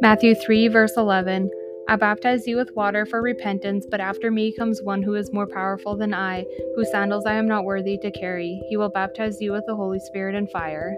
Matthew 3, verse 11. I baptize you with water for repentance, but after me comes one who is more powerful than I, whose sandals I am not worthy to carry. He will baptize you with the Holy Spirit and fire.